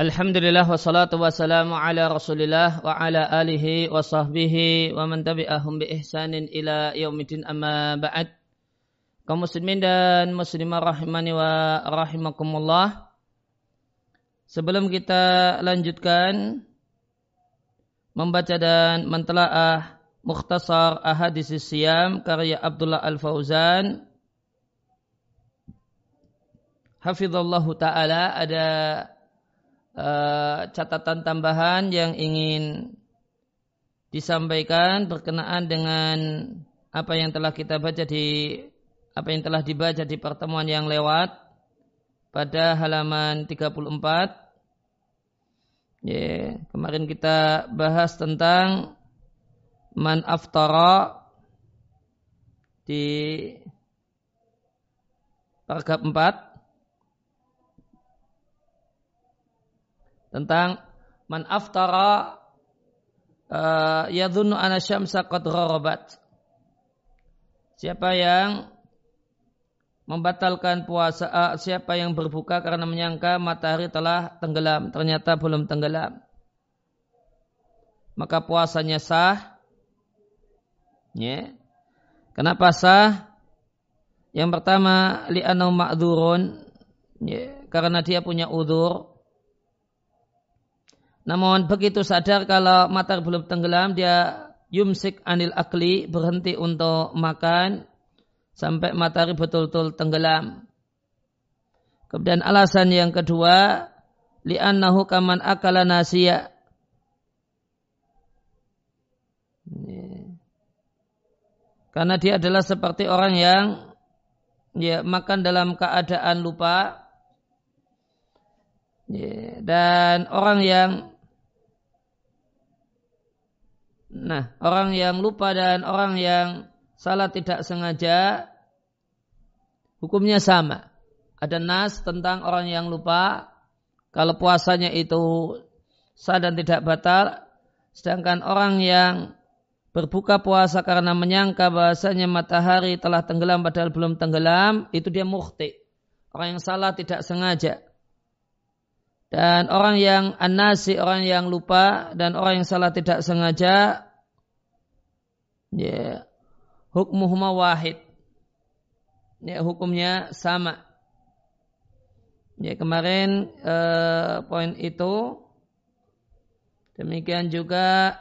Alhamdulillah wassalatu wassalamu ala rasulillah wa ala alihi wa sahbihi wa man tabi'ahum bi ihsanin ila yaumidin amma ba'd. Kaum muslimin dan muslimah rahimani wa rahimakumullah. Sebelum kita lanjutkan membaca dan mentelaah mukhtasar ahadis siyam karya Abdullah Al-Fauzan. Hafizallahu taala ada uh, catatan tambahan yang ingin disampaikan berkenaan dengan apa yang telah kita baca di apa yang telah dibaca di pertemuan yang lewat pada halaman 34. Yeah, kemarin kita bahas tentang man aftara di paragraf 4 tentang man aftara uh, yadhunnu ana syamsa qad gharabat. Siapa yang membatalkan puasa, uh, siapa yang berbuka karena menyangka matahari telah tenggelam, ternyata belum tenggelam. Maka puasanya sah. Ya. Kenapa sah? Yang pertama li'anau ma'dzurun, ya, karena dia punya udur namun begitu sadar kalau matahari belum tenggelam, dia yumsik anil akli, berhenti untuk makan sampai matahari betul-betul tenggelam. Kemudian alasan yang kedua, li'annahu kaman akala nasiya. Karena dia adalah seperti orang yang ya makan dalam keadaan lupa dan orang yang Nah, orang yang lupa dan orang yang salah tidak sengaja hukumnya sama. Ada nas tentang orang yang lupa kalau puasanya itu sah dan tidak batal, sedangkan orang yang berbuka puasa karena menyangka bahasanya matahari telah tenggelam padahal belum tenggelam, itu dia mukhti. Orang yang salah tidak sengaja. Dan orang yang anasi, orang yang lupa dan orang yang salah tidak sengaja, ya hukmuhuma wahid. Ya hukumnya sama. Ya kemarin eh, poin itu demikian juga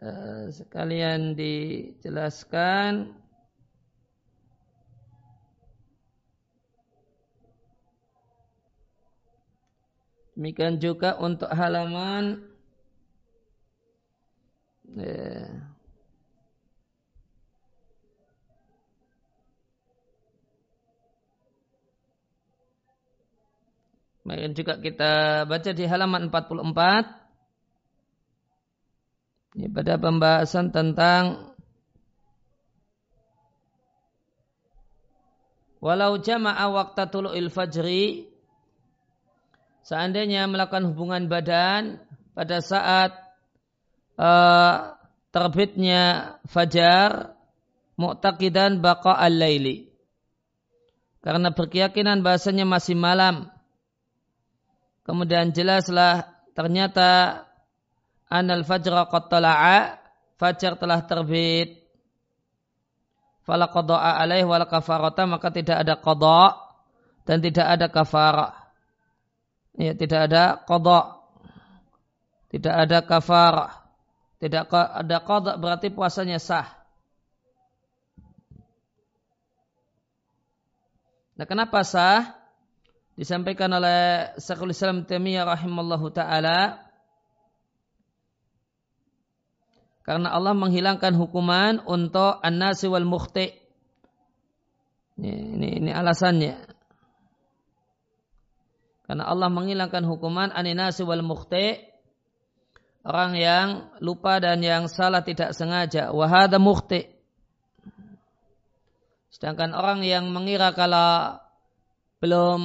eh, sekalian dijelaskan Demikian juga untuk halaman eh, Kemudian juga kita baca di halaman 44 ini pada pembahasan tentang walau jama'a waqta tulu'il fajri seandainya melakukan hubungan badan pada saat uh, terbitnya fajar mu'taqidan baqa al-laili. Karena berkeyakinan bahasanya masih malam. Kemudian jelaslah ternyata anal fajra qad tala'a fajar telah terbit. Fala qada'a alaih wal kafarata maka tidak ada qada dan tidak ada kafarah ya tidak ada kodok, tidak ada kafarah, tidak ada kodok berarti puasanya sah. Nah kenapa sah? Disampaikan oleh Syekhul Islam Taimiyah rahimallahu taala karena Allah menghilangkan hukuman untuk an-nasi wal mukhti. Ini, ini, ini alasannya. Karena Allah menghilangkan hukuman aninasi wal mukhti orang yang lupa dan yang salah tidak sengaja. Wahada mukhti. Sedangkan orang yang mengira kalau belum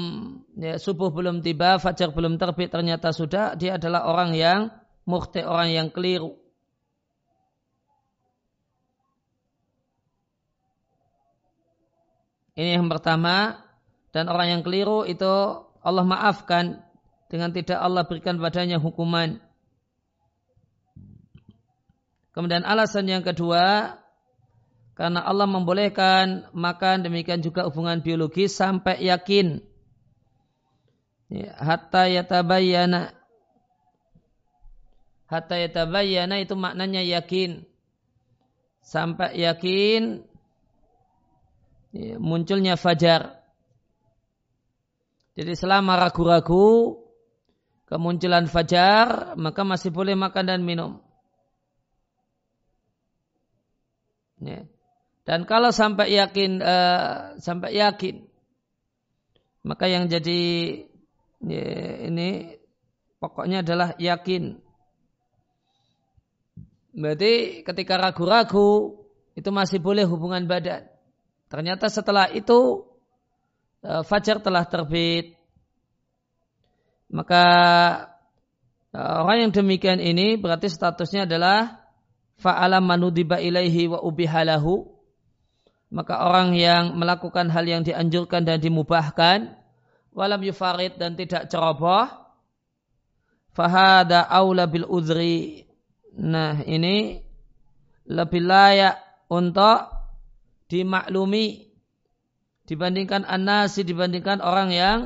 ya, subuh belum tiba, fajar belum terbit ternyata sudah, dia adalah orang yang mukhti, orang yang keliru. Ini yang pertama dan orang yang keliru itu Allah maafkan dengan tidak Allah berikan padanya hukuman. Kemudian alasan yang kedua, karena Allah membolehkan makan demikian juga hubungan biologis sampai yakin. Ya, hatta yatabayyana. Hatta yatabayyana itu maknanya yakin. Sampai yakin ya, munculnya fajar. Jadi selama ragu-ragu kemunculan fajar, maka masih boleh makan dan minum. Ya. Dan kalau sampai yakin, uh, sampai yakin, maka yang jadi ya, ini pokoknya adalah yakin. Berarti ketika ragu-ragu itu masih boleh hubungan badan. Ternyata setelah itu uh, fajar telah terbit. Maka uh, orang yang demikian ini berarti statusnya adalah fa'alam manudiba ilaihi wa ubihalahu maka orang yang melakukan hal yang dianjurkan dan dimubahkan walam yufarid dan tidak ceroboh fahada aula bil udri nah ini lebih layak untuk dimaklumi dibandingkan anasi dibandingkan orang yang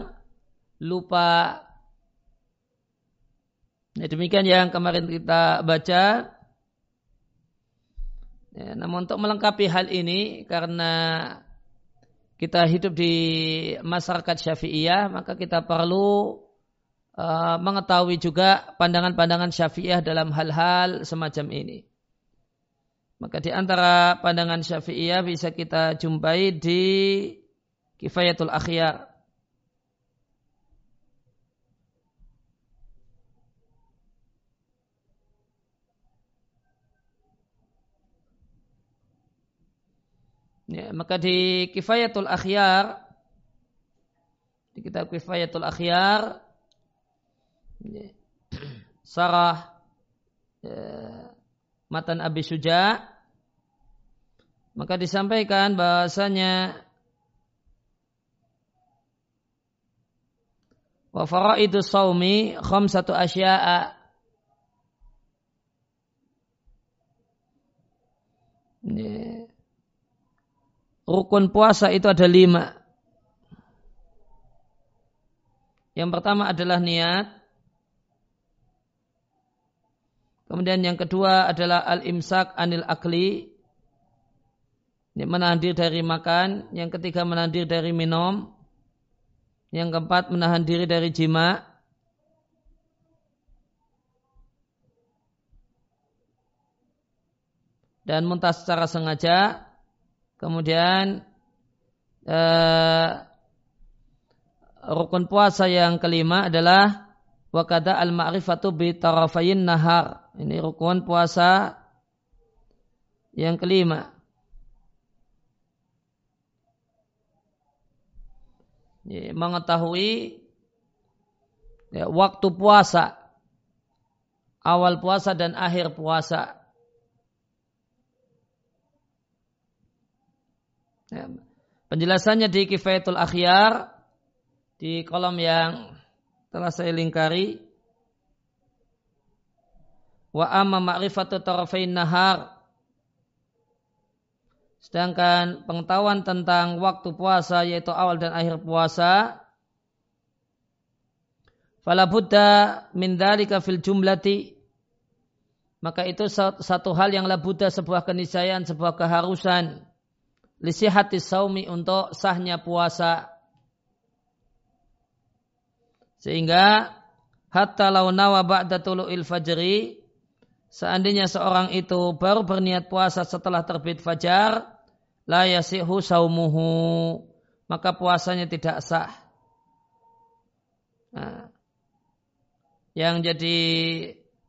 lupa Nah, demikian yang kemarin kita baca Ya, namun untuk melengkapi hal ini karena kita hidup di masyarakat Syafi'iyah maka kita perlu uh, mengetahui juga pandangan-pandangan Syafi'iyah dalam hal-hal semacam ini. Maka di antara pandangan Syafi'iyah bisa kita jumpai di Kifayatul Akhyar. Ya, maka di Kifayatul Akhyar di kitab Kifayatul Akhyar ya, Sarah ya, Matan Abi Suja maka disampaikan bahasanya wa faraidu saumi khamsatu asya'a rukun puasa itu ada lima. Yang pertama adalah niat. Kemudian yang kedua adalah al-imsak anil akli. Diri dari makan. Yang ketiga menahan diri dari minum. Yang keempat menahan diri dari jima. Dan muntah secara sengaja Kemudian uh, rukun puasa yang kelima adalah wakada al ma'rifatu bi tarafayin nahar. Ini rukun puasa yang kelima. Ini mengetahui ya, waktu puasa, awal puasa dan akhir puasa. Ya. Penjelasannya di Kifayatul Akhyar di kolom yang telah saya lingkari. Wa amma ma'rifatu tarafain nahar. Sedangkan pengetahuan tentang waktu puasa yaitu awal dan akhir puasa fala buddha min dzalika fil jumlati maka itu satu hal yang la buddha sebuah keniscayaan sebuah keharusan lisihati saumi untuk sahnya puasa. Sehingga hatta lau nawa ba'da tulu'il fajri seandainya seorang itu baru berniat puasa setelah terbit fajar la yasihu saumuhu maka puasanya tidak sah. Nah, yang jadi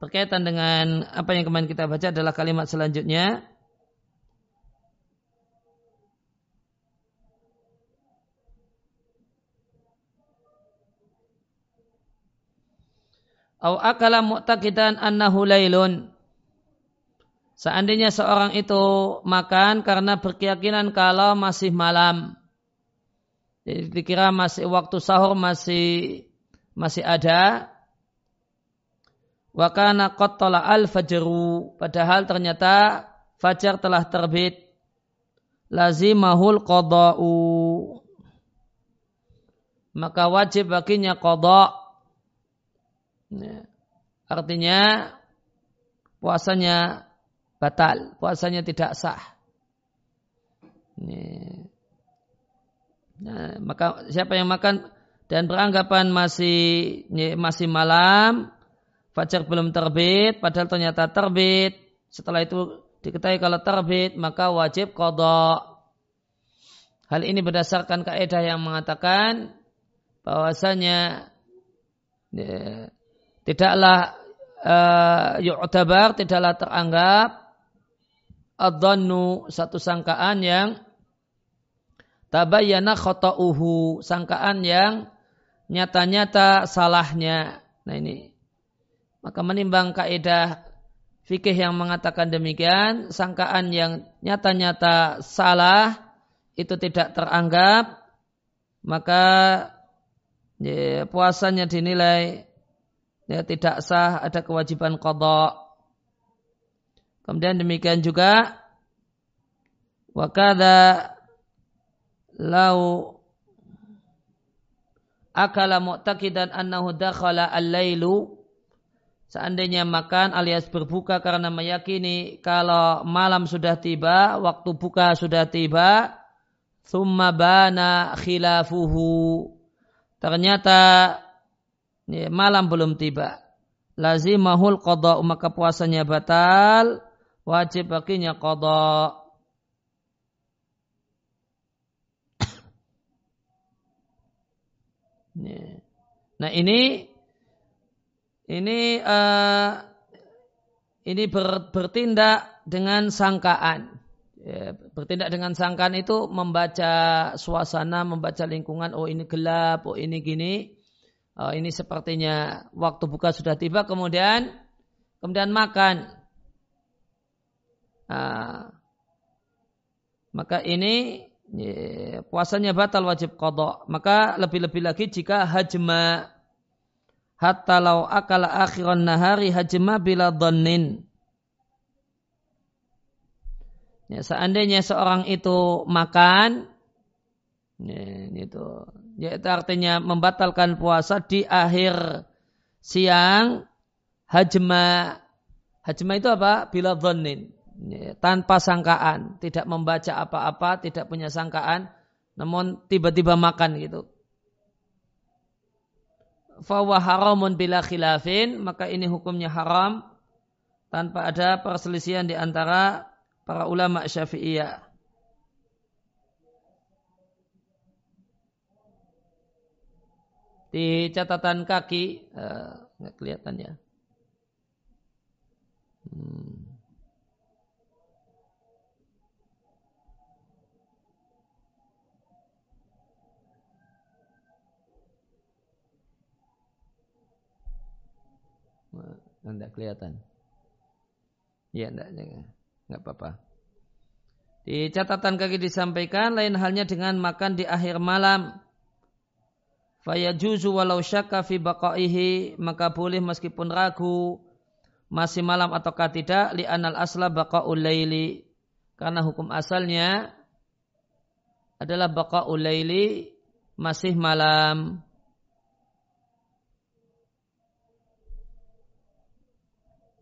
berkaitan dengan apa yang kemarin kita baca adalah kalimat selanjutnya au akala mu'taqidan annahu lailun. Seandainya seorang itu makan karena berkeyakinan kalau masih malam. Jadi dikira masih waktu sahur masih masih ada. Wakana kotola al fajru padahal ternyata fajar telah terbit. Lazimahul qada'u. Maka wajib baginya qada. Ya. artinya puasanya batal. Puasanya tidak sah. Nah, maka siapa yang makan dan beranggapan masih masih malam fajar belum terbit padahal ternyata terbit. Setelah itu diketahui kalau terbit maka wajib kodok. Hal ini berdasarkan kaidah yang mengatakan bahwasanya ya, tidaklah uh, yu'tabar tidaklah teranggap adzannu satu sangkaan yang tabayyana khata'uhu sangkaan yang nyata-nyata salahnya nah ini maka menimbang kaidah fikih yang mengatakan demikian sangkaan yang nyata-nyata salah itu tidak teranggap maka ya, puasanya dinilai ya, tidak sah, ada kewajiban kodok. Kemudian demikian juga wakada lau akala mu'taqidan annahu dakhala al-lailu seandainya makan alias berbuka karena meyakini kalau malam sudah tiba, waktu buka sudah tiba, thumma bana khilafuhu Ternyata ya, malam belum tiba. Lazimahul qada maka puasanya batal, wajib baginya qada. Nah ini ini uh, ini ber, bertindak dengan sangkaan ya, bertindak dengan sangkaan itu membaca suasana, membaca lingkungan, oh ini gelap, oh ini gini, oh ini sepertinya waktu buka sudah tiba, kemudian kemudian makan. Maka ini ya, puasanya batal wajib kodok. Maka lebih-lebih lagi jika hajma hatta lau akala akhiran nahari hajma bila dhannin Ya, seandainya seorang itu makan, ya, itu, ya, itu artinya membatalkan puasa di akhir siang, hajma. Hajma itu apa? Bila dhonin. Ya, tanpa sangkaan, tidak membaca apa-apa, tidak punya sangkaan, namun tiba-tiba makan gitu. Fawa haramun bila khilafin, maka ini hukumnya haram tanpa ada perselisihan di antara para ulama syafi'iyah. Di catatan kaki, uh, nggak kelihatan ya. Tidak kelihatan. Ya, tidak. Nggak apa-apa. Di catatan kaki disampaikan lain halnya dengan makan di akhir malam. Fayajuzu walau syakka fi baqaihi maka boleh meskipun ragu masih malam ataukah tidak li anal asla baqaul laili karena hukum asalnya adalah baqaul laili masih malam.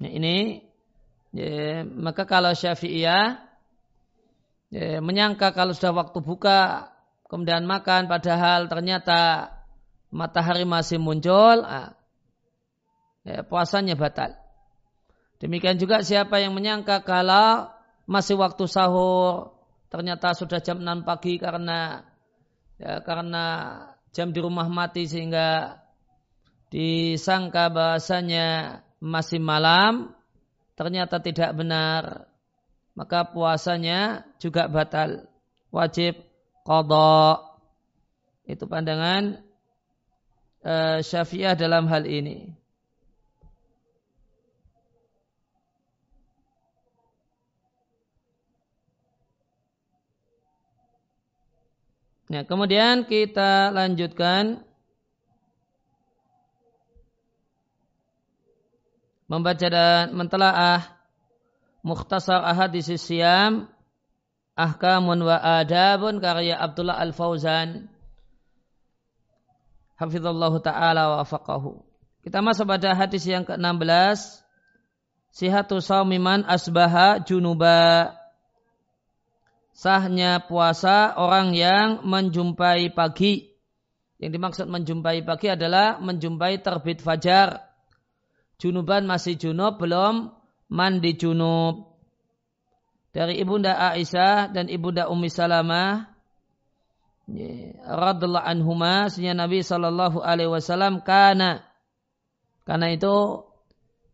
Nah, ini Ya, maka kalau Syafi'iyah ya, menyangka kalau sudah waktu buka kemudian makan padahal ternyata matahari masih muncul, ah, ya, puasanya batal. Demikian juga siapa yang menyangka kalau masih waktu sahur ternyata sudah jam 6 pagi karena ya, karena jam di rumah mati sehingga disangka bahasanya masih malam ternyata tidak benar, maka puasanya juga batal. Wajib kodok. Itu pandangan uh, syafi'ah dalam hal ini. Nah, kemudian kita lanjutkan membaca dan mentelaah Mukhtasar Ahadis Siam Ahkamun wa Adabun karya Abdullah Al-Fauzan. Hafizallahu ta'ala wa faqahu. Kita masuk pada hadis yang ke-16 Sihatu saumiman asbaha junuba. Sahnya puasa orang yang menjumpai pagi. Yang dimaksud menjumpai pagi adalah menjumpai terbit fajar junuban masih junub belum mandi junub. Dari ibunda Aisyah dan ibunda Ummi Salamah radhiallahu anhuma sehingga Nabi Shallallahu alaihi wasallam karena karena itu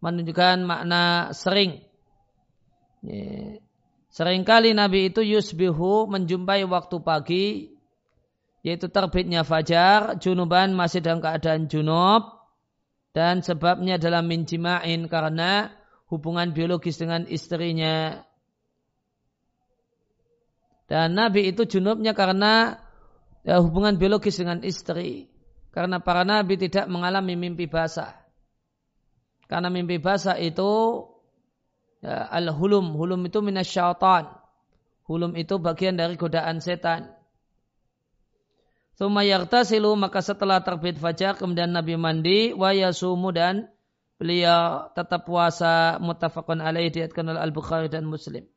menunjukkan makna sering. Seringkali Nabi itu yusbihu menjumpai waktu pagi yaitu terbitnya fajar, junuban masih dalam keadaan junub dan sebabnya dalam minjima'in karena hubungan biologis dengan istrinya. Dan Nabi itu junubnya karena ya, hubungan biologis dengan istri. Karena para Nabi tidak mengalami mimpi basah. Karena mimpi basah itu ya, al-hulum. Hulum itu minasyaitan. Hulum itu bagian dari godaan setan. Thumma yartasilu maka setelah terbit fajar kemudian Nabi mandi wa yasumu dan beliau tetap puasa muttafaqun alaih diatkan oleh Al-Bukhari dan Muslim.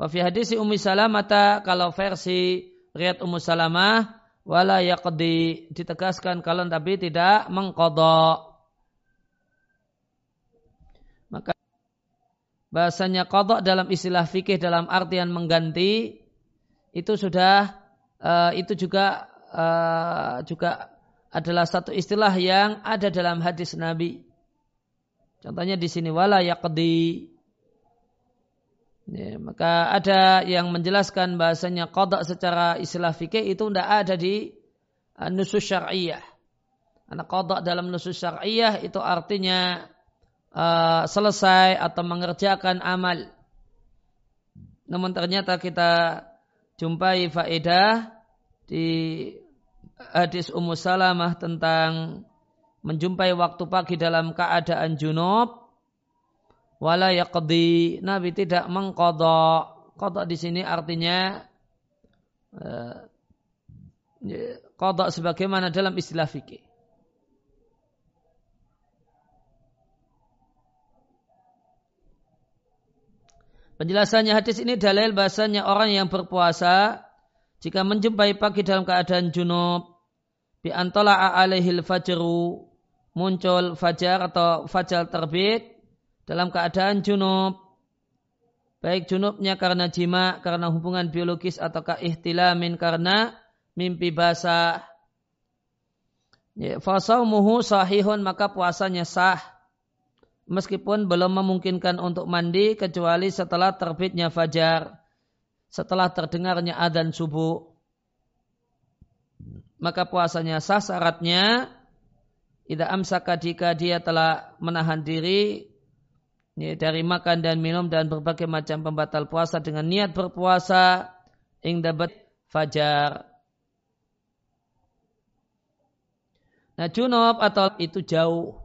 Wa fi hadis Ummi Salamah kalau versi riat Ummu Salamah wala yaqdi ditegaskan kalau Nabi tidak mengkodok. Maka bahasanya kodok dalam istilah fikih dalam artian mengganti itu sudah uh, itu juga uh, juga adalah satu istilah yang ada dalam hadis Nabi. Contohnya di sini wala yaqdi. Ya, maka ada yang menjelaskan bahasanya qada secara istilah fikih itu tidak ada di uh, nusus syariah. Karena qada dalam nusus syariah itu artinya uh, selesai atau mengerjakan amal. Namun ternyata kita jumpai faedah di hadis Ummu Salamah tentang menjumpai waktu pagi dalam keadaan junub. Wala yaqdi. Nabi tidak mengkodok. Kodok di sini artinya uh, kodok sebagaimana dalam istilah fikih. Penjelasannya hadis ini dalil bahasanya orang yang berpuasa jika menjumpai pagi dalam keadaan junub, bi antala alaihil fajru muncul fajar atau fajar terbit dalam keadaan junub, baik junubnya karena jima, karena hubungan biologis ataukah ihtilamin karena mimpi basah. Ya, Fasaumuhu sahihun maka puasanya sah. Meskipun belum memungkinkan untuk mandi kecuali setelah terbitnya fajar setelah terdengarnya adzan subuh. Maka puasanya sah syaratnya tidak amsaka jika dia telah menahan diri ya, dari makan dan minum dan berbagai macam pembatal puasa dengan niat berpuasa ing dapat fajar. Nah junub atau itu jauh.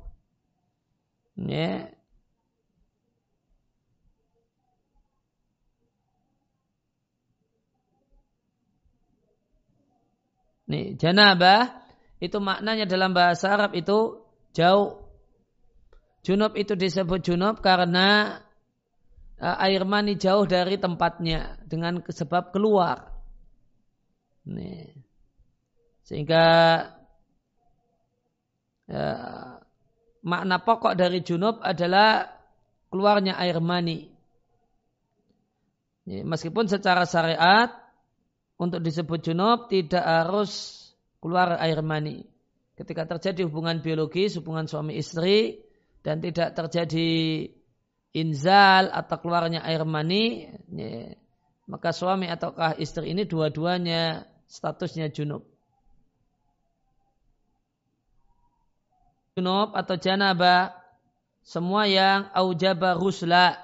Ya, Nih, janabah itu maknanya dalam bahasa Arab itu jauh. Junub itu disebut junub karena uh, air mani jauh dari tempatnya dengan sebab keluar. Nih. Sehingga uh, makna pokok dari junub adalah keluarnya air mani. Meskipun secara syariat untuk disebut junub tidak harus keluar air mani. Ketika terjadi hubungan biologis, hubungan suami istri, dan tidak terjadi inzal atau keluarnya air mani, ya, maka suami ataukah istri ini dua-duanya statusnya junub. Junub atau janabah, semua yang aujaba rusla,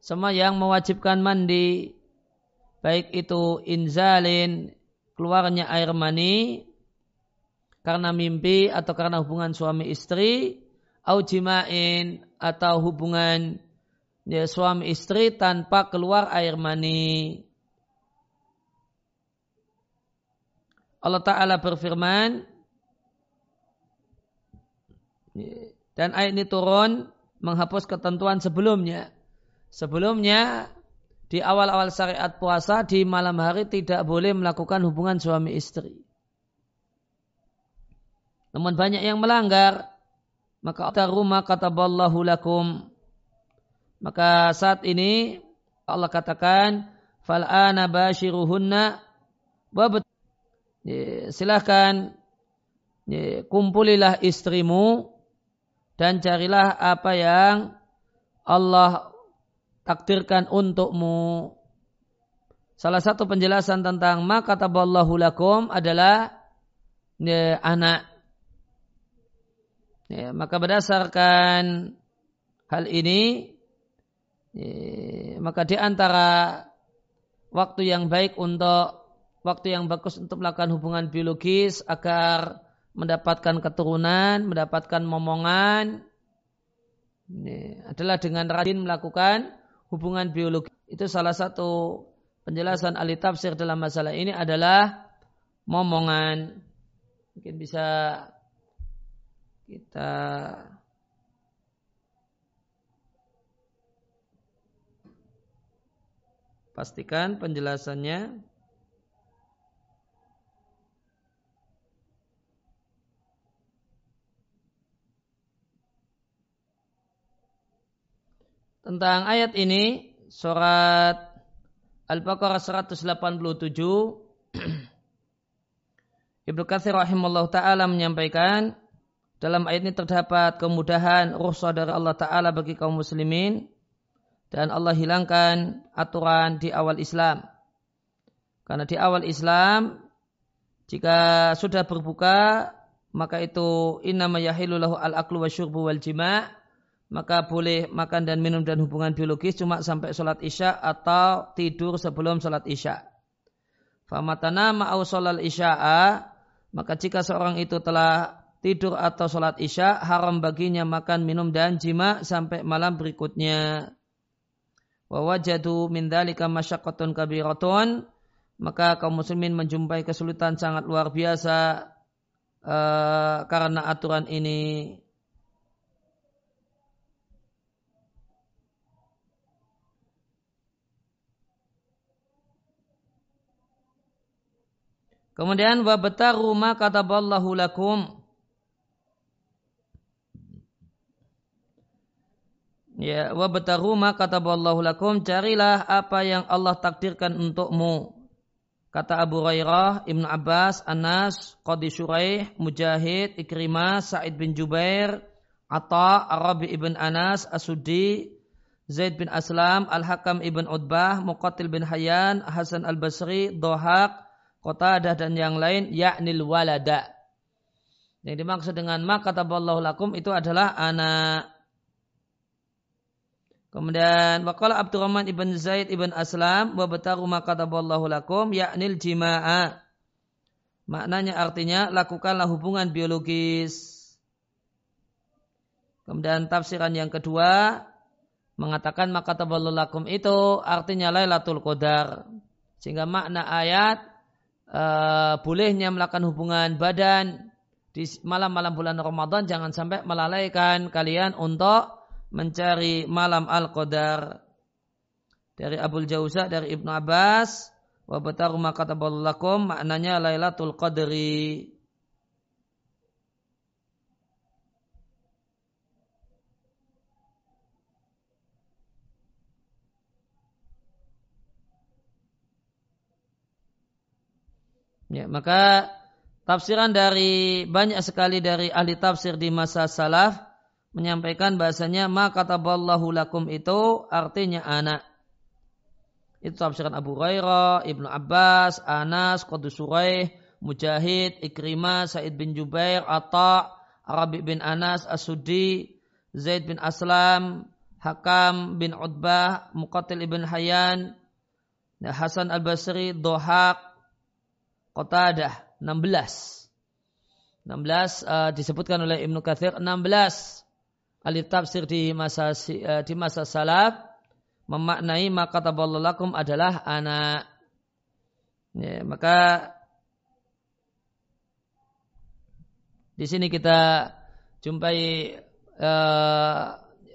semua yang mewajibkan mandi, baik itu inzalin keluarnya air mani karena mimpi atau karena hubungan suami istri au jima'in atau hubungan ya, suami istri tanpa keluar air mani. Allah Ta'ala berfirman, dan ayat ini turun menghapus ketentuan sebelumnya. Sebelumnya di awal-awal syariat puasa di malam hari tidak boleh melakukan hubungan suami istri. Namun banyak yang melanggar. Maka rumah kata Allahu lakum. Maka saat ini Allah katakan fal'ana bashiruhunna silahkan kumpulilah istrimu dan carilah apa yang Allah takdirkan untukmu. Salah satu penjelasan tentang maka taballahu lakum adalah ya, anak. Ya, maka berdasarkan hal ini, ya, maka di antara waktu yang baik untuk waktu yang bagus untuk melakukan hubungan biologis agar mendapatkan keturunan, mendapatkan momongan, ini adalah dengan rajin melakukan hubungan biologi. Itu salah satu penjelasan ahli tafsir dalam masalah ini adalah momongan. Mungkin bisa kita pastikan penjelasannya. Tentang ayat ini surat Al-Baqarah 187 Ibnu Katsir rahimahullah taala menyampaikan dalam ayat ini terdapat kemudahan rukhsah dari Allah taala bagi kaum muslimin dan Allah hilangkan aturan di awal Islam. Karena di awal Islam jika sudah berbuka maka itu innama yahilu lahu al-aklu wa syurbu wal jima' maka boleh makan dan minum dan hubungan biologis cuma sampai sholat isya atau tidur sebelum sholat isya. Famatana ma'au sholat isya'a, maka jika seorang itu telah tidur atau sholat isya, haram baginya makan, minum dan jima sampai malam berikutnya. Wa wajadu min dhalika masyaqqatun kabiratun, maka kaum muslimin menjumpai kesulitan sangat luar biasa uh, karena aturan ini Kemudian wabtaru ma kataballahu lakum. Ya, wabtaru ma kataballahu lakum, carilah apa yang Allah takdirkan untukmu. Kata Abu Hurairah, Ibn Abbas, Anas, Qadi Shuraih, Mujahid, Ikrimah, Sa'id bin Jubair, Atta, Arabi ibn Anas, Asudi, Zaid bin Aslam, Al-Hakam ibn Utbah, Muqatil bin Hayyan, Hasan al-Basri, Dohak, Qatadah dan yang lain yaknil walada. Yang dimaksud dengan maka taballahu lakum itu adalah anak. Kemudian waqala Abdurrahman ibn Zaid ibn Aslam wa bataru maka taballahu lakum yaknil jima'a. Maknanya artinya lakukanlah hubungan biologis. Kemudian tafsiran yang kedua mengatakan maka taballahu lakum itu artinya Lailatul Qadar. Sehingga makna ayat uh, bolehnya melakukan hubungan badan di malam-malam bulan Ramadan jangan sampai melalaikan kalian untuk mencari malam Al-Qadar. Dari Abul Jauza dari Ibnu Abbas wa bataru maknanya Lailatul Qadri. Ya, maka tafsiran dari banyak sekali dari ahli tafsir di masa salaf menyampaikan bahasanya ma kataballahu lakum itu artinya anak. Itu tafsiran Abu Hurairah, Ibnu Abbas, Anas, Qadus Suraih, Mujahid, Ikrimah, Said bin Jubair, Atta, Arabi bin Anas, Asudi, Zaid bin Aslam, Hakam bin Utbah, Muqatil ibn Hayyan, Hasan al-Basri, Dohak, Qatadah 16. 16 uh, disebutkan oleh Ibnu Katsir 16 ahli tafsir di masa uh, di masa salaf memaknai maka lakum adalah anak. Ya, maka di sini kita jumpai uh,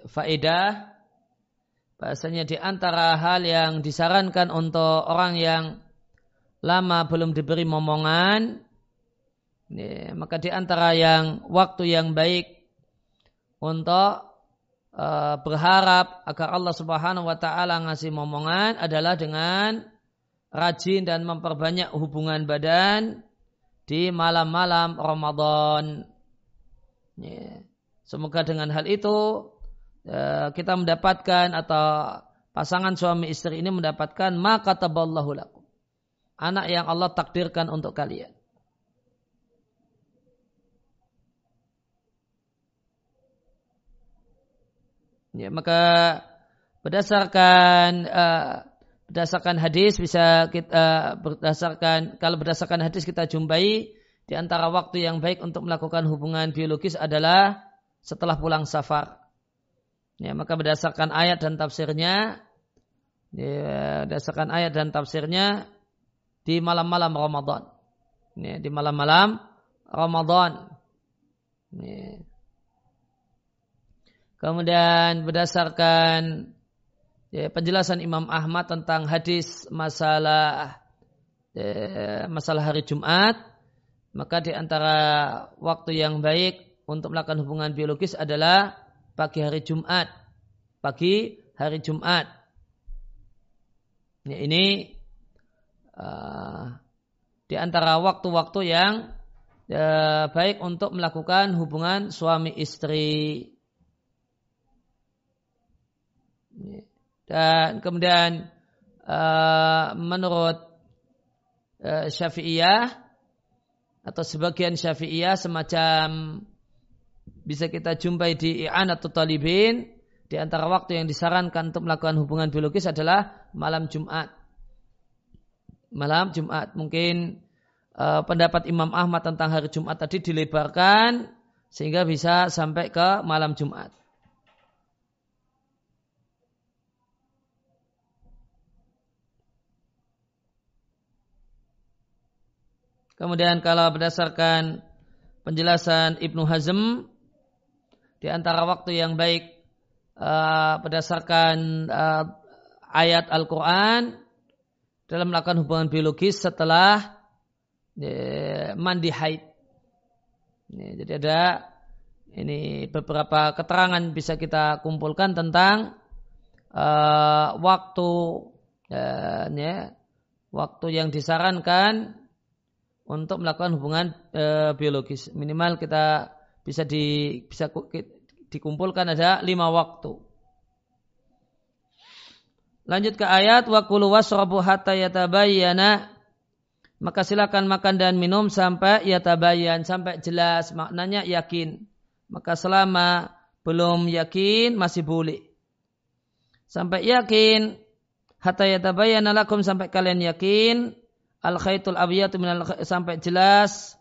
faedah bahasanya di antara hal yang disarankan untuk orang yang lama belum diberi momongan ya, maka di antara yang waktu yang baik untuk uh, berharap agar Allah Subhanahu wa taala ngasih momongan adalah dengan rajin dan memperbanyak hubungan badan di malam-malam Ramadan. Ya. Semoga dengan hal itu Eh, kita mendapatkan atau pasangan suami istri ini mendapatkan maka taballahu lakum. Anak yang Allah takdirkan untuk kalian. Ya, maka berdasarkan uh, berdasarkan hadis bisa kita uh, berdasarkan kalau berdasarkan hadis kita jumpai di antara waktu yang baik untuk melakukan hubungan biologis adalah setelah pulang safar. Ya, maka berdasarkan ayat dan tafsirnya, ya, berdasarkan ayat dan tafsirnya di malam-malam Ramadan. Ya, di malam-malam Ramadan. Ya. Kemudian berdasarkan ya, penjelasan Imam Ahmad tentang hadis masalah ya, masalah hari Jumat, maka di antara waktu yang baik untuk melakukan hubungan biologis adalah pagi hari Jumat. Pagi hari Jumat. Ya, ini uh, di antara waktu-waktu yang uh, baik untuk melakukan hubungan suami istri. Dan kemudian uh, menurut uh, Syafi'iyah atau sebagian Syafi'iyah semacam bisa kita jumpai di i'anatu talibin di antara waktu yang disarankan untuk melakukan hubungan biologis adalah malam Jumat. Malam Jumat mungkin uh, pendapat Imam Ahmad tentang hari Jumat tadi dilebarkan sehingga bisa sampai ke malam Jumat. Kemudian kalau berdasarkan penjelasan Ibnu Hazm di antara waktu yang baik uh, berdasarkan uh, ayat Al-Quran dalam melakukan hubungan biologis setelah uh, mandi haid. Ini, jadi ada ini beberapa keterangan bisa kita kumpulkan tentang uh, waktu uh, ya, waktu yang disarankan untuk melakukan hubungan uh, biologis. Minimal kita bisa di bisa dikumpulkan ada lima waktu. Lanjut ke ayat wa kulu wasrabu hatta yatabayyana maka silakan makan dan minum sampai yatabayyan sampai jelas maknanya yakin. Maka selama belum yakin masih boleh. Sampai yakin hatta yatabayyana lakum sampai kalian yakin al khaitul abiyatu minal sampai jelas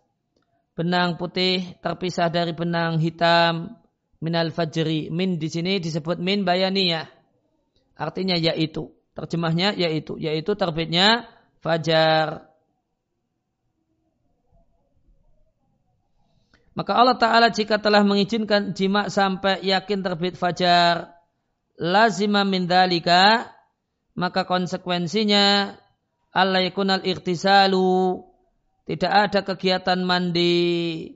benang putih terpisah dari benang hitam minal fajri. Min di sini disebut min bayaniyah. Artinya yaitu. Terjemahnya yaitu. Yaitu terbitnya fajar. Maka Allah Ta'ala jika telah mengizinkan jima sampai yakin terbit fajar. Lazima min dalika. Maka konsekuensinya Allah yakunal ikhtisalu tidak ada kegiatan mandi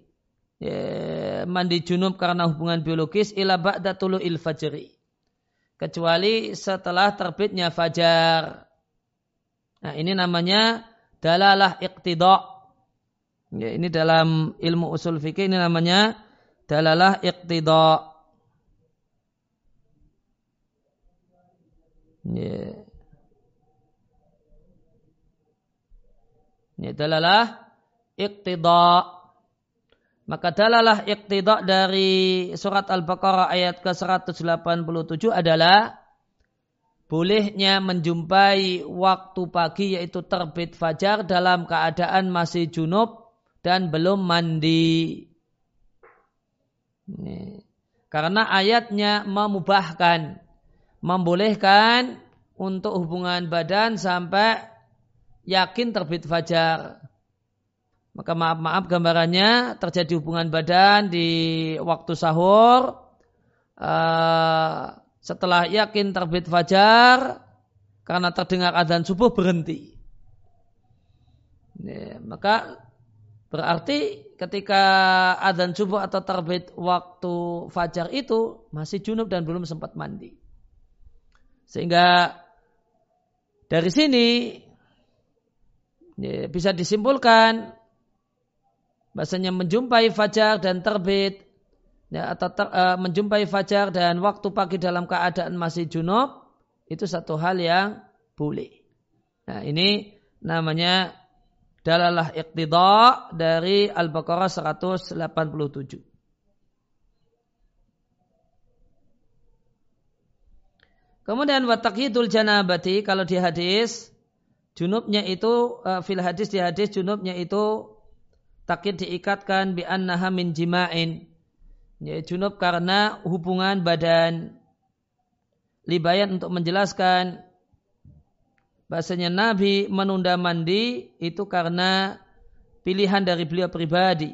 ya, mandi junub karena hubungan biologis ila ba'da il fajri. Kecuali setelah terbitnya fajar. Nah, ini namanya dalalah iqtida. Ya, ini dalam ilmu usul fikih ini namanya dalalah iqtida. Ya. Ini dalalah iqtida. Maka dalalah iqtida dari surat Al-Baqarah ayat ke-187 adalah bolehnya menjumpai waktu pagi yaitu terbit fajar dalam keadaan masih junub dan belum mandi. Ini. Karena ayatnya memubahkan, membolehkan untuk hubungan badan sampai yakin terbit fajar. Maka maaf-maaf gambarannya terjadi hubungan badan di waktu sahur. Uh, setelah yakin terbit fajar, karena terdengar adzan subuh berhenti. Ya, maka berarti ketika adzan subuh atau terbit waktu fajar itu masih junub dan belum sempat mandi. Sehingga dari sini ya, bisa disimpulkan bahasanya menjumpai fajar dan terbit ya, atau ter, uh, menjumpai fajar dan waktu pagi dalam keadaan masih junub itu satu hal yang boleh. Nah ini namanya dalalah iqtida dari Al-Baqarah 187. Kemudian watakhidul janabati kalau di hadis junubnya itu uh, fil hadis di hadis junubnya itu takid diikatkan bi annaha min jima'in. Ya, junub karena hubungan badan. Libayan untuk menjelaskan bahasanya Nabi menunda mandi itu karena pilihan dari beliau pribadi.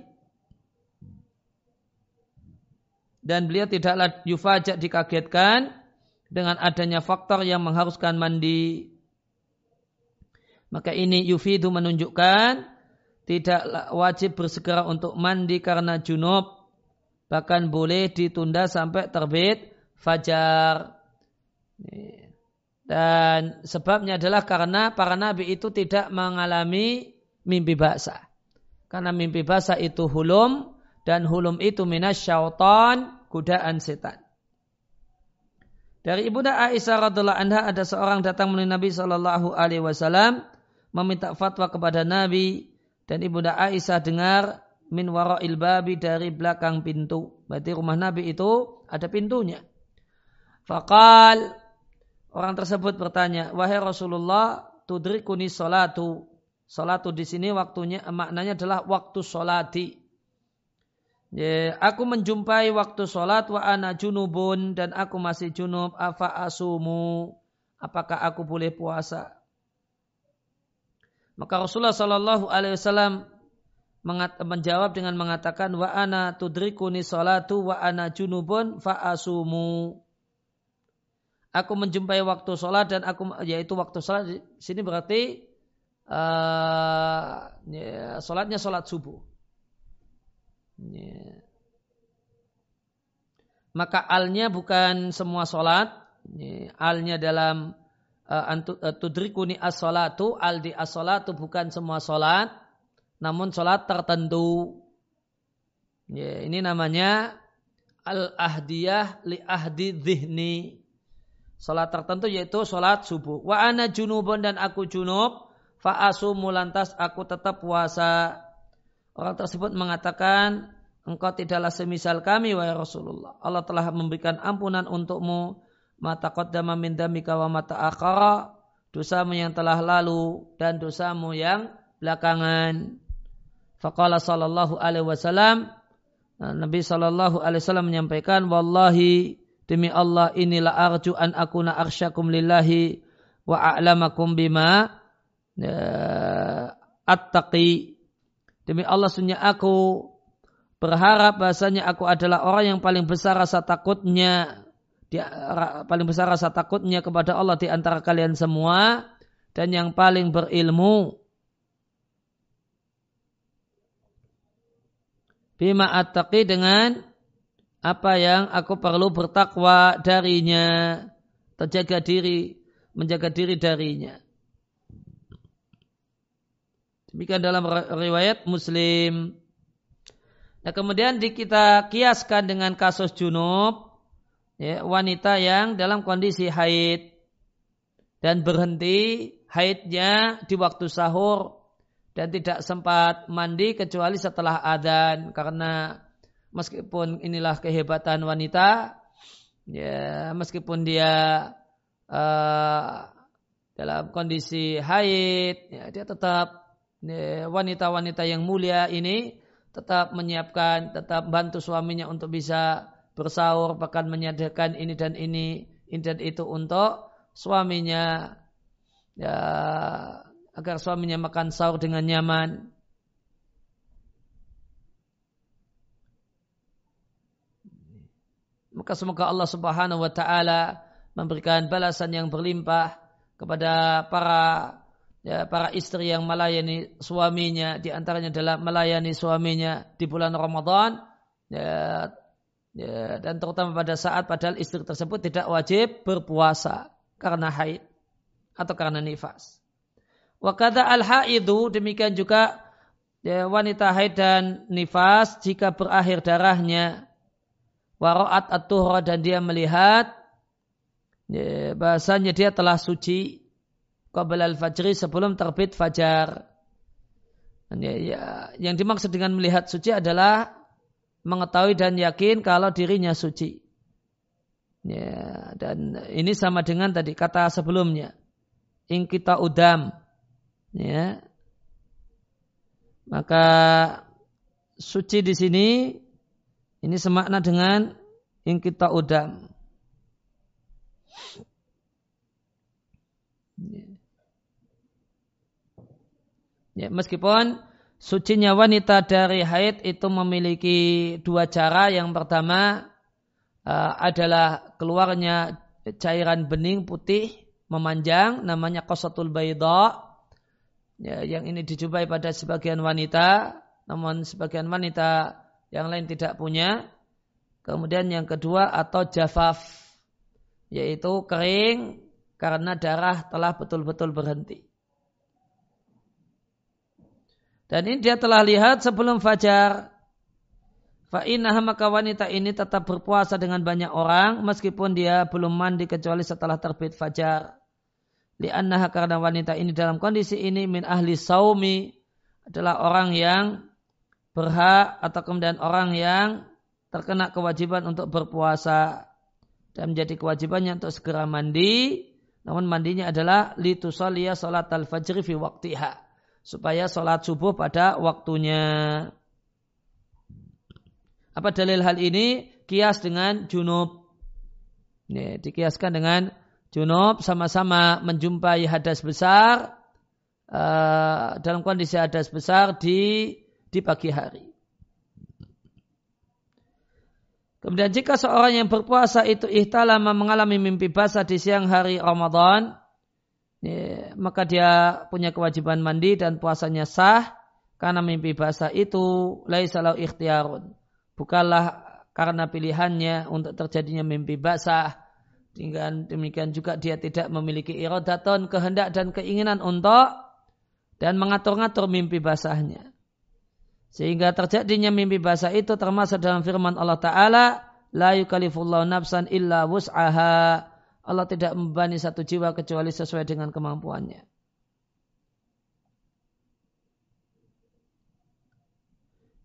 Dan beliau tidaklah yufajak dikagetkan dengan adanya faktor yang mengharuskan mandi. Maka ini yufidu menunjukkan tidak wajib bersegera untuk mandi karena junub. Bahkan boleh ditunda sampai terbit fajar. Dan sebabnya adalah karena para nabi itu tidak mengalami mimpi basah. Karena mimpi basah itu hulum dan hulum itu minas syaitan godaan setan. Dari ibunda Aisyah radhiallahu anha ada seorang datang menemui Nabi Shallallahu Alaihi Wasallam meminta fatwa kepada Nabi dan Ibunda Aisyah dengar min wara'il babi dari belakang pintu. Berarti rumah Nabi itu ada pintunya. Fakal orang tersebut bertanya, wahai Rasulullah, tudrikuni salatu. Salatu di sini waktunya maknanya adalah waktu solati. Ya, aku menjumpai waktu solat wa ana junubun dan aku masih junub. Afa asumu? Apakah aku boleh puasa? Maka Rasulullah Shallallahu Alaihi Wasallam menjawab dengan mengatakan wa ana tudrikuni salatu wa ana junubun fa asumu. Aku menjumpai waktu sholat dan aku yaitu waktu sholat di sini berarti uh, ya, sholatnya sholat subuh. Ya. Maka alnya bukan semua sholat. Ya, alnya dalam tudrikuni as-salatu al di as-salatu bukan semua salat namun salat tertentu. Ya, ini namanya al-ahdiyah li ahdi dhihni. Salat tertentu yaitu salat subuh. Wa ana junubun dan aku junub fa asumu lantas aku tetap puasa. Orang tersebut mengatakan engkau tidaklah semisal kami wahai Rasulullah. Allah telah memberikan ampunan untukmu mata qaddama min damika wa mata akhara dosamu yang telah lalu dan dosamu yang belakangan. Faqala sallallahu alaihi wasallam Nabi sallallahu alaihi wasallam menyampaikan wallahi demi Allah inilah arju an akuna arsyakum lillahi wa a'lamakum bima ya, attaqi demi Allah sunya aku berharap bahasanya aku adalah orang yang paling besar rasa takutnya dia paling besar rasa takutnya kepada Allah di antara kalian semua dan yang paling berilmu. Bima attaqi dengan apa yang aku perlu bertakwa darinya. Terjaga diri menjaga diri darinya. Demikian dalam riwayat Muslim. Nah kemudian kita kiaskan dengan kasus junub ya, wanita yang dalam kondisi haid dan berhenti haidnya di waktu sahur dan tidak sempat mandi kecuali setelah adzan. Karena meskipun inilah kehebatan wanita ya meskipun dia uh, dalam kondisi haid ya, dia tetap ya, wanita-wanita ya, yang mulia ini tetap menyiapkan tetap bantu suaminya untuk bisa bersaur bahkan menyediakan ini dan ini ini dan itu untuk suaminya ya agar suaminya makan sahur dengan nyaman. Maka semoga Allah Subhanahu wa taala memberikan balasan yang berlimpah kepada para ya, para istri yang melayani suaminya di antaranya adalah melayani suaminya di bulan Ramadan ya, ya, dan terutama pada saat padahal istri tersebut tidak wajib berpuasa karena haid atau karena nifas. Wakada al haidu demikian juga ya, wanita haid dan nifas jika berakhir darahnya waroat at dan dia melihat ya, bahasanya dia telah suci qabla al-fajri sebelum terbit fajar. Ya, ya, yang dimaksud dengan melihat suci adalah mengetahui dan yakin kalau dirinya suci. Ya, dan ini sama dengan tadi kata sebelumnya. In kita udam. Ya. Maka suci di sini ini semakna dengan in kita udam. Ya. Ya, meskipun sucinya wanita dari haid itu memiliki dua cara. Yang pertama uh, adalah keluarnya cairan bening putih memanjang namanya kosatul bayda. Ya, yang ini dijumpai pada sebagian wanita namun sebagian wanita yang lain tidak punya. Kemudian yang kedua atau jafaf yaitu kering karena darah telah betul-betul berhenti dan ini dia telah lihat sebelum fajar. Fa'inah maka wanita ini tetap berpuasa dengan banyak orang meskipun dia belum mandi kecuali setelah terbit fajar. Liannaha karena wanita ini dalam kondisi ini min ahli saumi adalah orang yang berhak atau kemudian orang yang terkena kewajiban untuk berpuasa dan menjadi kewajibannya untuk segera mandi namun mandinya adalah litusaliya salat al-fajri fi waktiha supaya sholat subuh pada waktunya. Apa dalil hal ini? Kias dengan junub. Ini, dikiaskan dengan junub sama-sama menjumpai hadas besar uh, dalam kondisi hadas besar di di pagi hari. Kemudian jika seorang yang berpuasa itu ihtalama mengalami mimpi basah di siang hari Ramadan, ya, maka dia punya kewajiban mandi dan puasanya sah karena mimpi basah itu laisalau ikhtiarun. Bukanlah karena pilihannya untuk terjadinya mimpi basah. Dengan demikian juga dia tidak memiliki irodaton, kehendak dan keinginan untuk dan mengatur-ngatur mimpi basahnya. Sehingga terjadinya mimpi basah itu termasuk dalam firman Allah Ta'ala, La yukalifullahu nafsan illa wus'aha Allah tidak membani satu jiwa kecuali sesuai dengan kemampuannya.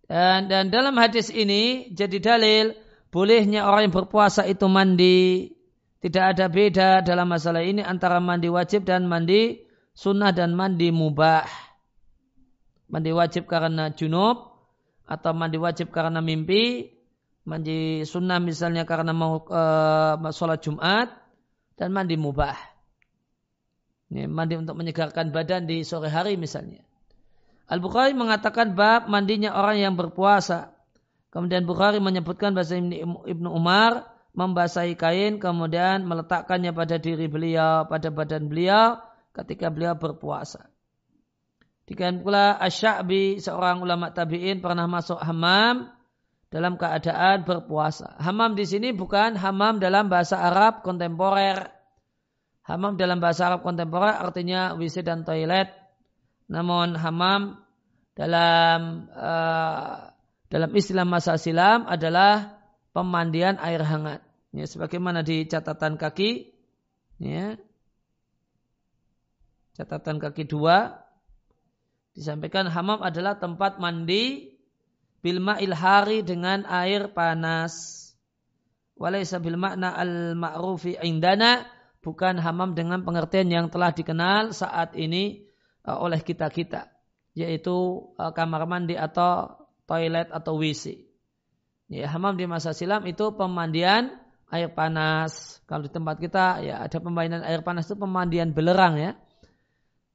Dan, dan dalam hadis ini jadi dalil bolehnya orang yang berpuasa itu mandi. Tidak ada beda dalam masalah ini antara mandi wajib dan mandi sunnah dan mandi mubah. Mandi wajib karena junub atau mandi wajib karena mimpi. Mandi sunnah misalnya karena mau uh, sholat Jumat dan mandi mubah. Ini mandi untuk menyegarkan badan di sore hari misalnya. Al-Bukhari mengatakan bab mandinya orang yang berpuasa. Kemudian Bukhari menyebutkan bahasa Ibnu Umar membasahi kain kemudian meletakkannya pada diri beliau, pada badan beliau ketika beliau berpuasa. Demikian pula Asy-Sya'bi seorang ulama tabi'in pernah masuk hamam dalam keadaan berpuasa. Hamam di sini bukan hamam dalam bahasa Arab kontemporer. Hamam dalam bahasa Arab kontemporer artinya WC dan toilet. Namun hamam dalam uh, dalam istilah masa silam adalah pemandian air hangat. Ya, sebagaimana di catatan kaki, ya, catatan kaki dua disampaikan hamam adalah tempat mandi bilma ilhari dengan air panas. Walaysa bil makna al ma'rufi indana bukan hamam dengan pengertian yang telah dikenal saat ini uh, oleh kita-kita yaitu uh, kamar mandi atau toilet atau WC. Ya, hamam di masa silam itu pemandian air panas. Kalau di tempat kita ya ada pemandian air panas itu pemandian belerang ya.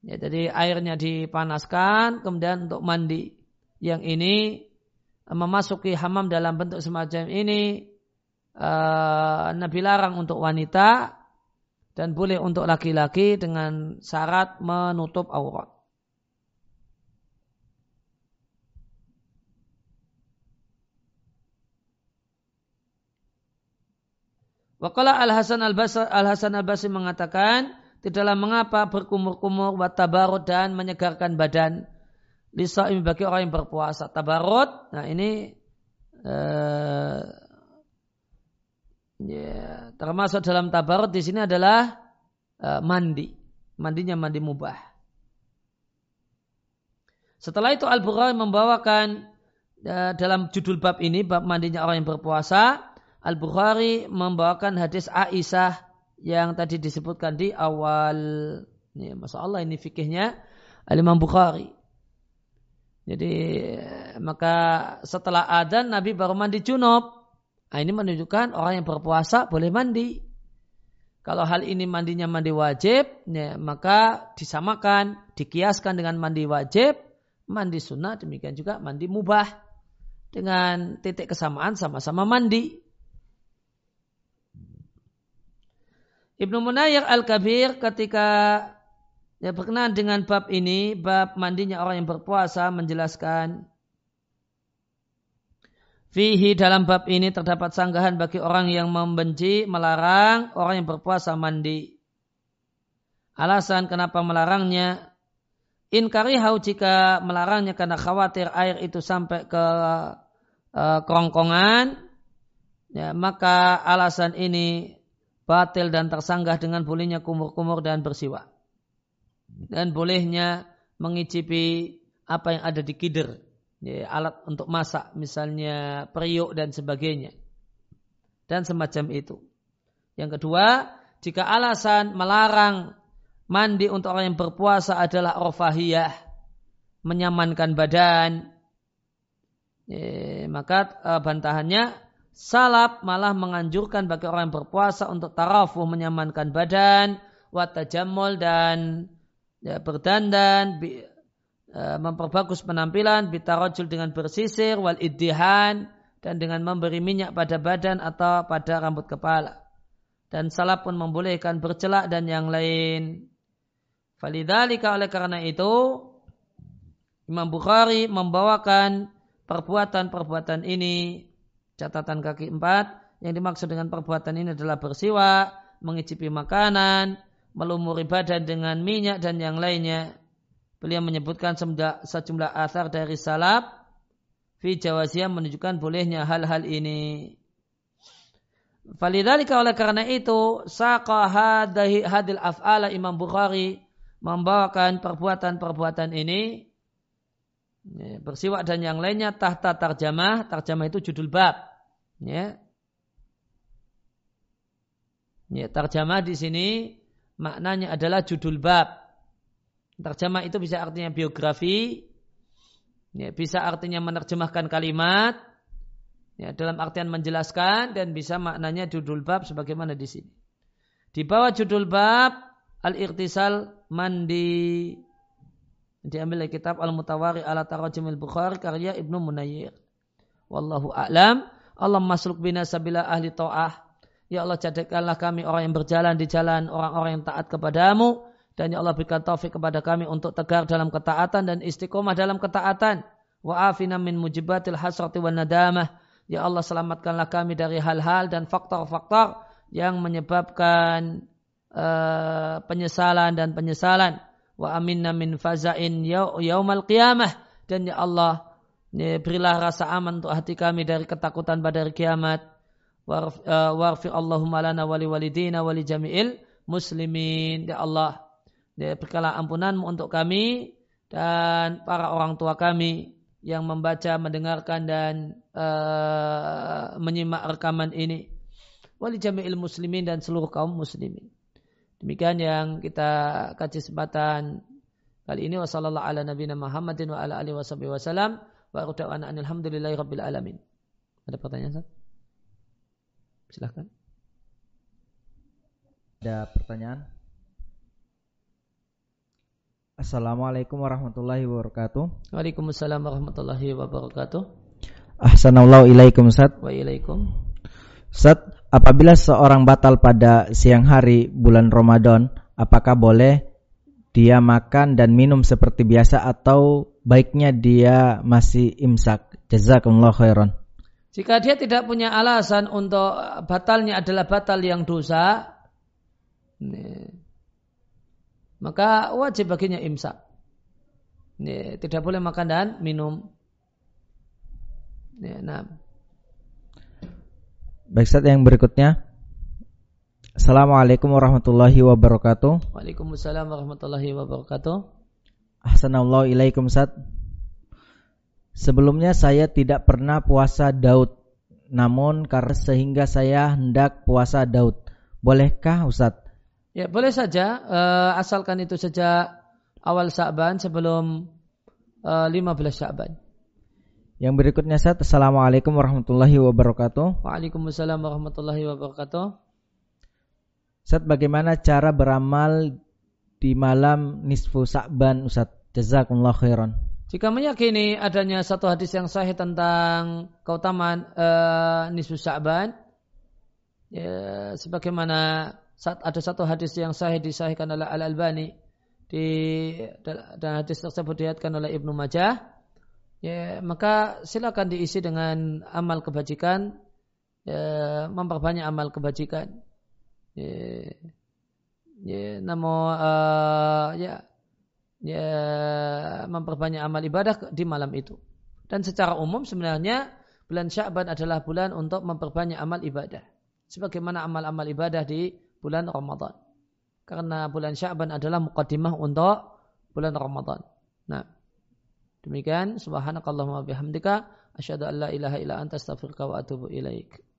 Ya, jadi airnya dipanaskan kemudian untuk mandi. Yang ini memasuki hamam dalam bentuk semacam ini uh, Nabi larang untuk wanita dan boleh untuk laki-laki dengan syarat menutup aurat. Wakala Al Hasan Al Basri Al Hasan Al Basri mengatakan tidaklah mengapa berkumur-kumur buat tabarut dan menyegarkan badan lisa ini bagi orang yang berpuasa tabarut nah ini uh, ya, termasuk dalam tabarut di sini adalah uh, mandi mandinya mandi mubah setelah itu Al Bukhari membawakan uh, dalam judul bab ini bab mandinya orang yang berpuasa Al-Bukhari membawakan hadis Aisyah yang tadi disebutkan di awal. Masya Allah ini fikihnya Al-Imam Bukhari. Jadi maka setelah adzan Nabi baru mandi junub. Nah, ini menunjukkan orang yang berpuasa boleh mandi. Kalau hal ini mandinya mandi wajib, ya, maka disamakan, dikiaskan dengan mandi wajib, mandi sunnah, demikian juga mandi mubah. Dengan titik kesamaan sama-sama mandi. Ibnu Munayyar Al-Kabir ketika ya berkenaan dengan bab ini, bab mandinya orang yang berpuasa menjelaskan Fihi dalam bab ini terdapat sanggahan bagi orang yang membenci, melarang orang yang berpuasa mandi. Alasan kenapa melarangnya, hau jika melarangnya karena khawatir air itu sampai ke uh, kerongkongan, ya, maka alasan ini batil dan tersanggah dengan bolehnya kumur-kumur dan bersiwak. Dan bolehnya mengicipi apa yang ada di kider, ya, alat untuk masak, misalnya periuk dan sebagainya. Dan semacam itu. Yang kedua, jika alasan melarang mandi untuk orang yang berpuasa adalah rofahiyah, menyamankan badan, ya, maka uh, bantahannya Salaf malah menganjurkan bagi orang yang berpuasa untuk tarafuh menyamankan badan, watajamul dan ya, berdandan, bi, e, memperbagus penampilan, bitarajul dengan bersisir, wal iddihan, dan dengan memberi minyak pada badan atau pada rambut kepala. Dan salaf pun membolehkan bercelak dan yang lain. Falidhalika oleh karena itu, Imam Bukhari membawakan perbuatan-perbuatan ini Catatan kaki empat, yang dimaksud dengan perbuatan ini adalah bersiwa, mengicipi makanan, melumuri badan dengan minyak dan yang lainnya. Beliau menyebutkan sejumlah asar dari salaf fi jawaziyah menunjukkan bolehnya hal-hal ini. Falidhalika oleh karena itu saqa hadil af'ala Imam Bukhari membawakan perbuatan-perbuatan ini bersiwak dan yang lainnya tahta tarjamah tarjamah itu judul bab Ya. Ya, terjemah di sini maknanya adalah judul bab. Terjemah itu bisa artinya biografi, ya, bisa artinya menerjemahkan kalimat, ya, dalam artian menjelaskan dan bisa maknanya judul bab sebagaimana di sini. Di bawah judul bab al-irtisal mandi diambil dari kitab Al-Mutawari ala Tarajimil Bukhari karya Ibnu Munayyir. Wallahu a'lam. Allah masuk bina sabila ahli ta'ah. Ya Allah jadikanlah kami orang yang berjalan di jalan orang-orang yang taat kepadamu. Dan ya Allah berikan taufik kepada kami untuk tegar dalam ketaatan dan istiqomah dalam ketaatan. Wa afina min mujibatil hasrati wa nadamah. Ya Allah selamatkanlah kami dari hal-hal dan faktor-faktor yang menyebabkan uh, penyesalan dan penyesalan. Wa aminna min fazain yaumal qiyamah. Dan ya Allah Ya, berilah rasa aman untuk hati kami dari ketakutan pada hari kiamat. Warfi eh, Allahumma lana wali walidina wali jami'il muslimin. Ya Allah, ya, berikanlah ampunanmu untuk kami dan para orang tua kami yang membaca, mendengarkan dan uh, menyimak rekaman ini. Wali jami'il muslimin dan seluruh kaum muslimin. Demikian yang kita kaji kesempatan kali ini. Wassalamualaikum ala nabiyina Muhammadin wa ala alihi wasallam. Wa alhamdulillahi rabbil alamin. Ada pertanyaan, Ustaz? Silahkan. Ada pertanyaan? Assalamualaikum warahmatullahi wabarakatuh. Waalaikumsalam warahmatullahi wabarakatuh. Ahsanallahu ilaikum Ustaz. Wa ilaikum. Ustaz, apabila seorang batal pada siang hari bulan Ramadan, apakah boleh dia makan dan minum seperti biasa atau baiknya dia masih imsak? Jazakumullah khairan. Jika dia tidak punya alasan untuk batalnya adalah batal yang dosa, maka wajib baginya imsak. Tidak boleh makan dan minum. Nah. Baik Ustaz yang berikutnya. Assalamualaikum warahmatullahi wabarakatuh. Waalaikumsalam warahmatullahi wabarakatuh. Ahsanallahu ilaikum Ustaz. Sebelumnya saya tidak pernah puasa Daud. Namun karena sehingga saya hendak puasa Daud. Bolehkah Ustaz? Ya boleh saja, uh, asalkan itu sejak awal Sa'ban sebelum uh, 15 Sa'ban. Yang berikutnya Ustaz, Assalamualaikum warahmatullahi wabarakatuh. Waalaikumsalam warahmatullahi wabarakatuh. Ustaz, bagaimana cara beramal di malam nisfu Sa'ban Ustaz? Jazakumullah khairan. Jika meyakini adanya satu hadis yang sahih tentang keutamaan uh, nisfu Sa'ban, ya, sebagaimana saat ada satu hadis yang sahih disahihkan oleh Al Albani di dan hadis tersebut dilihatkan oleh Ibnu Majah ya maka silakan diisi dengan amal kebajikan ya, memperbanyak amal kebajikan. Ya, ya namun uh, ya ya memperbanyak amal ibadah di malam itu dan secara umum sebenarnya bulan Sya'ban adalah bulan untuk memperbanyak amal ibadah sebagaimana amal-amal ibadah di bulan Ramadan. Karena bulan Sya'ban adalah muqaddimah untuk bulan Ramadan. Nah, demikian subhanakallahumma bihamdika asyhadu an la ilaha illa anta astaghfiruka wa atubu ilaik.